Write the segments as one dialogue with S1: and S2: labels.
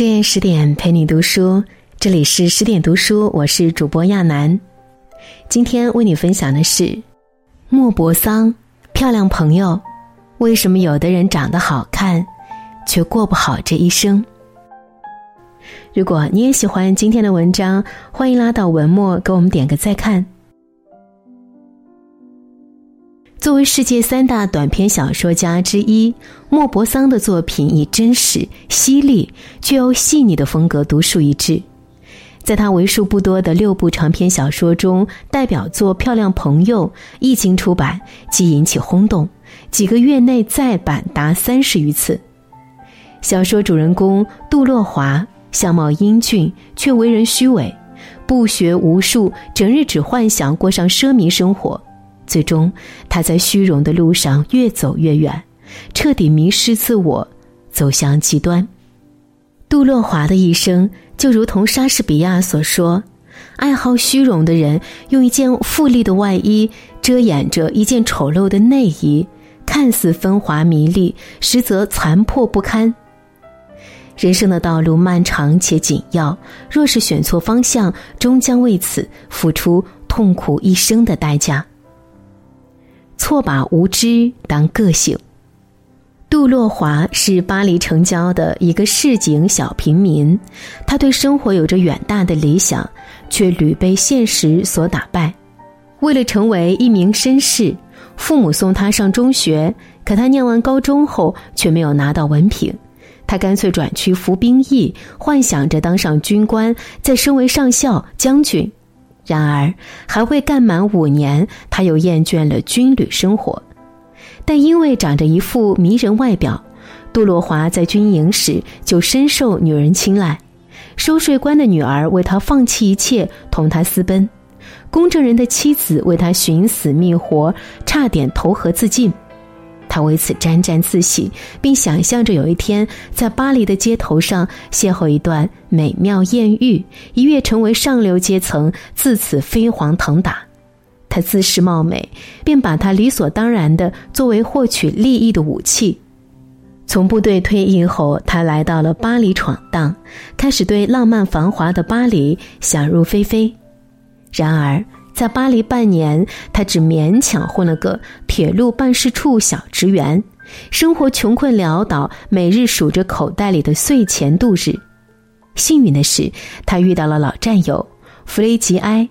S1: 深夜十点陪你读书，这里是十点读书，我是主播亚楠。今天为你分享的是莫泊桑，漂亮朋友，为什么有的人长得好看，却过不好这一生？如果你也喜欢今天的文章，欢迎拉到文末给我们点个再看。作为世界三大短篇小说家之一，莫泊桑的作品以真实、犀利却又细腻的风格独树一帜。在他为数不多的六部长篇小说中，代表作《漂亮朋友》一经出版即引起轰动，几个月内再版达三十余次。小说主人公杜洛华相貌英俊，却为人虚伪，不学无术，整日只幻想过上奢靡生活。最终，他在虚荣的路上越走越远，彻底迷失自我，走向极端。杜洛华的一生就如同莎士比亚所说：“爱好虚荣的人，用一件富丽的外衣遮掩着一件丑陋的内衣，看似风华迷丽，实则残破不堪。”人生的道路漫长且紧要，若是选错方向，终将为此付出痛苦一生的代价。错把无知当个性。杜洛华是巴黎城郊的一个市井小平民，他对生活有着远大的理想，却屡被现实所打败。为了成为一名绅士，父母送他上中学，可他念完高中后却没有拿到文凭，他干脆转去服兵役，幻想着当上军官，再升为上校、将军。然而，还未干满五年，他又厌倦了军旅生活。但因为长着一副迷人外表，杜洛华在军营时就深受女人青睐。收税官的女儿为他放弃一切，同他私奔；公证人的妻子为他寻死觅活，差点投河自尽。他为此沾沾自喜，并想象着有一天在巴黎的街头上邂逅一段美妙艳遇，一跃成为上流阶层，自此飞黄腾达。他自恃貌美，便把他理所当然的作为获取利益的武器。从部队退役后，他来到了巴黎闯荡，开始对浪漫繁华的巴黎想入非非。然而，在巴黎半年，他只勉强混了个铁路办事处小职员，生活穷困潦倒，每日数着口袋里的碎钱度日。幸运的是，他遇到了老战友弗雷吉埃。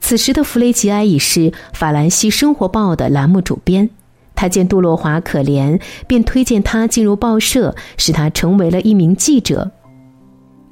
S1: 此时的弗雷吉埃已是《法兰西生活报》的栏目主编。他见杜洛华可怜，便推荐他进入报社，使他成为了一名记者。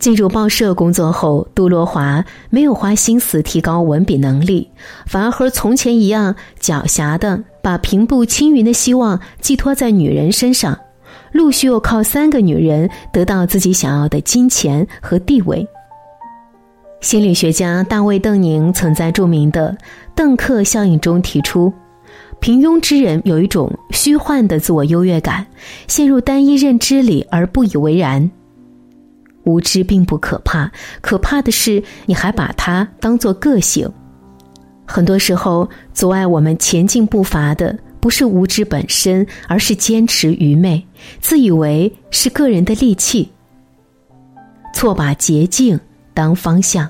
S1: 进入报社工作后，杜洛华没有花心思提高文笔能力，反而和从前一样狡黠的把平步青云的希望寄托在女人身上，陆续又靠三个女人得到自己想要的金钱和地位。心理学家大卫·邓宁曾在著名的邓克效应中提出，平庸之人有一种虚幻的自我优越感，陷入单一认知里而不以为然。无知并不可怕，可怕的是你还把它当做个性。很多时候，阻碍我们前进步伐的不是无知本身，而是坚持愚昧，自以为是个人的利器。错把捷径当方向。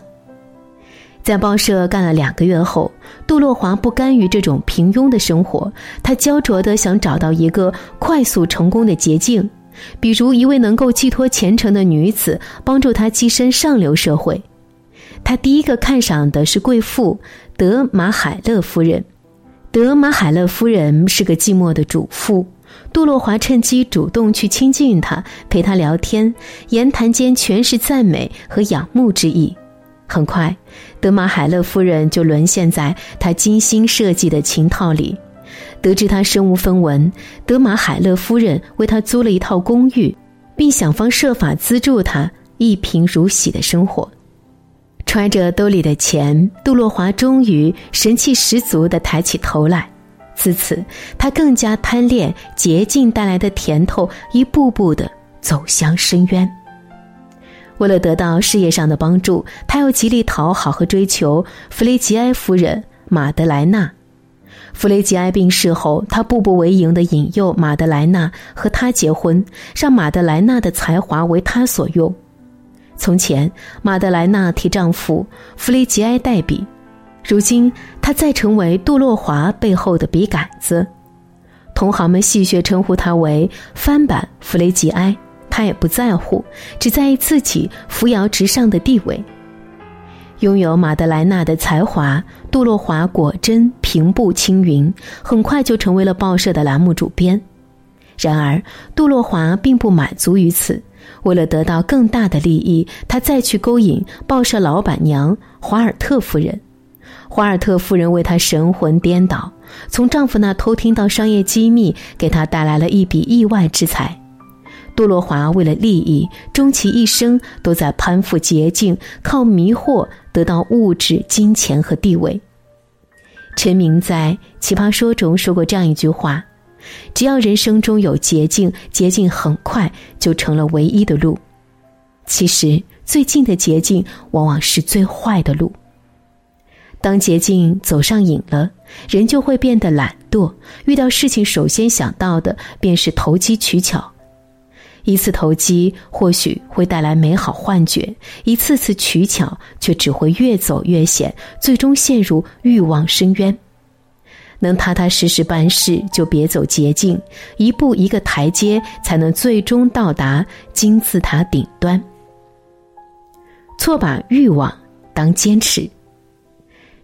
S1: 在报社干了两个月后，杜洛华不甘于这种平庸的生活，他焦灼的想找到一个快速成功的捷径。比如一位能够寄托前程的女子，帮助他跻身上流社会。他第一个看上的是贵妇德马海勒夫人。德马海勒夫人是个寂寞的主妇，杜洛华趁机主动去亲近她，陪她聊天，言谈间全是赞美和仰慕之意。很快，德马海勒夫人就沦陷在他精心设计的情套里。得知他身无分文，德玛海勒夫人为他租了一套公寓，并想方设法资助他一贫如洗的生活。揣着兜里的钱，杜洛华终于神气十足地抬起头来。自此，他更加贪恋捷径带来的甜头，一步步地走向深渊。为了得到事业上的帮助，他又极力讨好和追求弗雷吉埃夫人马德莱娜。弗雷吉埃病逝后，他步步为营地引诱马德莱娜和他结婚，让马德莱娜的才华为他所用。从前，马德莱娜替丈夫弗雷吉埃代笔，如今她再成为杜洛华背后的笔杆子。同行们戏谑称呼他为“翻版弗雷吉埃”，他也不在乎，只在意自己扶摇直上的地位。拥有马德莱娜的才华，杜洛华果真平步青云，很快就成为了报社的栏目主编。然而，杜洛华并不满足于此。为了得到更大的利益，他再去勾引报社老板娘华尔特夫人。华尔特夫人为他神魂颠倒，从丈夫那偷听到商业机密，给他带来了一笔意外之财。杜洛华为了利益，终其一生都在攀附捷径，靠迷惑得到物质、金钱和地位。陈明在《奇葩说》中说过这样一句话。只要人生中有捷径，捷径很快就成了唯一的路。其实，最近的捷径往往是最坏的路。当捷径走上瘾了，人就会变得懒惰，遇到事情首先想到的便是投机取巧。一次投机或许会带来美好幻觉，一次次取巧却只会越走越险，最终陷入欲望深渊。能踏踏实实办事，就别走捷径，一步一个台阶，才能最终到达金字塔顶端。错把欲望当坚持。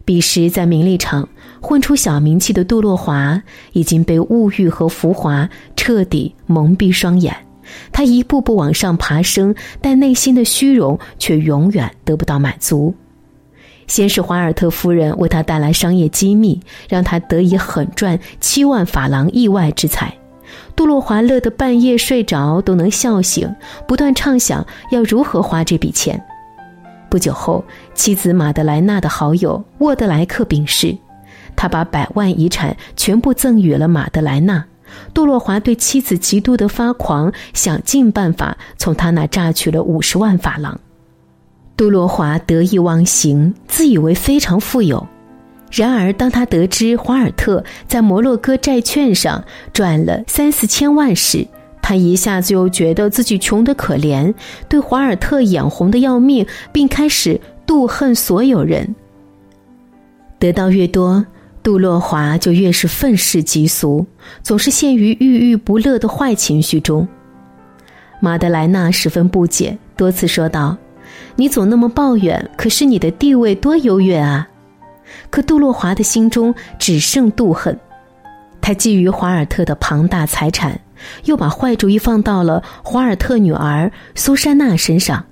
S1: 彼时在名利场混出小名气的杜洛华，已经被物欲和浮华彻底蒙蔽双眼。他一步步往上爬升，但内心的虚荣却永远得不到满足。先是华尔特夫人为他带来商业机密，让他得以狠赚七万法郎意外之财。杜洛华乐得半夜睡着都能笑醒，不断畅想要如何花这笔钱。不久后，妻子马德莱娜的好友沃德莱克病逝，他把百万遗产全部赠予了马德莱娜。杜洛华对妻子极度的发狂，想尽办法从他那榨取了五十万法郎。杜洛华得意忘形，自以为非常富有。然而，当他得知华尔特在摩洛哥债券上赚了三四千万时，他一下子又觉得自己穷得可怜，对华尔特眼红的要命，并开始妒恨所有人。得到越多，杜洛华就越是愤世嫉俗，总是陷于郁郁不乐的坏情绪中。马德莱娜十分不解，多次说道。你总那么抱怨，可是你的地位多优越啊！可杜洛华的心中只剩妒恨，他觊觎华尔特的庞大财产，又把坏主意放到了华尔特女儿苏珊娜身上。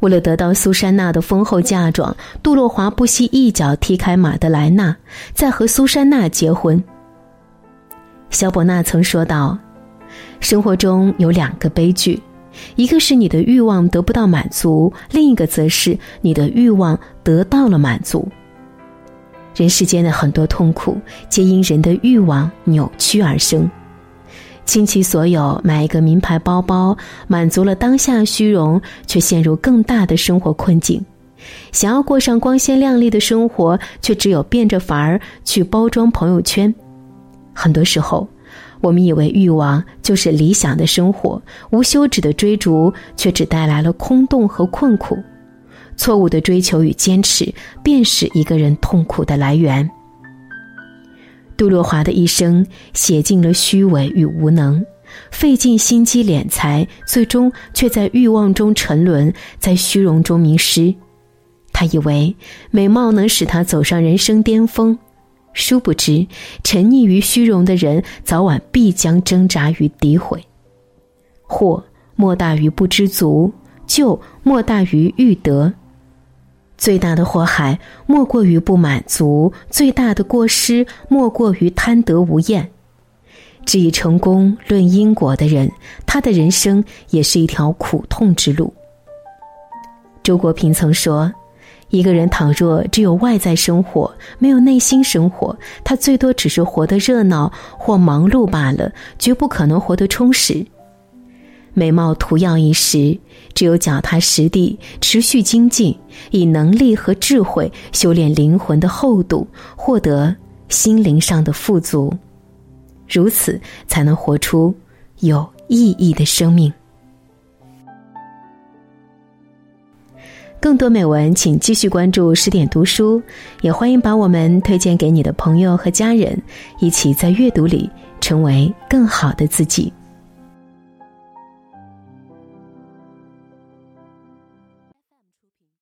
S1: 为了得到苏珊娜的丰厚嫁妆，杜洛华不惜一脚踢开马德莱娜，再和苏珊娜结婚。肖伯纳曾说道：“生活中有两个悲剧。”一个是你的欲望得不到满足，另一个则是你的欲望得到了满足。人世间的很多痛苦，皆因人的欲望扭曲而生。倾其所有买一个名牌包包，满足了当下虚荣，却陷入更大的生活困境。想要过上光鲜亮丽的生活，却只有变着法儿去包装朋友圈。很多时候。我们以为欲望就是理想的生活，无休止的追逐却只带来了空洞和困苦。错误的追求与坚持，便是一个人痛苦的来源。杜若华的一生写尽了虚伪与无能，费尽心机敛财，最终却在欲望中沉沦，在虚荣中迷失。他以为美貌能使他走上人生巅峰。殊不知，沉溺于虚荣的人，早晚必将挣扎与诋毁。祸莫大于不知足，救莫大于欲得。最大的祸害莫过于不满足，最大的过失莫过于贪得无厌。只以成功论因果的人，他的人生也是一条苦痛之路。周国平曾说。一个人倘若只有外在生活，没有内心生活，他最多只是活得热闹或忙碌罢了，绝不可能活得充实。美貌图耀一时，只有脚踏实地、持续精进，以能力和智慧修炼灵魂的厚度，获得心灵上的富足，如此才能活出有意义的生命。更多美文，请继续关注十点读书，也欢迎把我们推荐给你的朋友和家人，一起在阅读里成为更好的自己。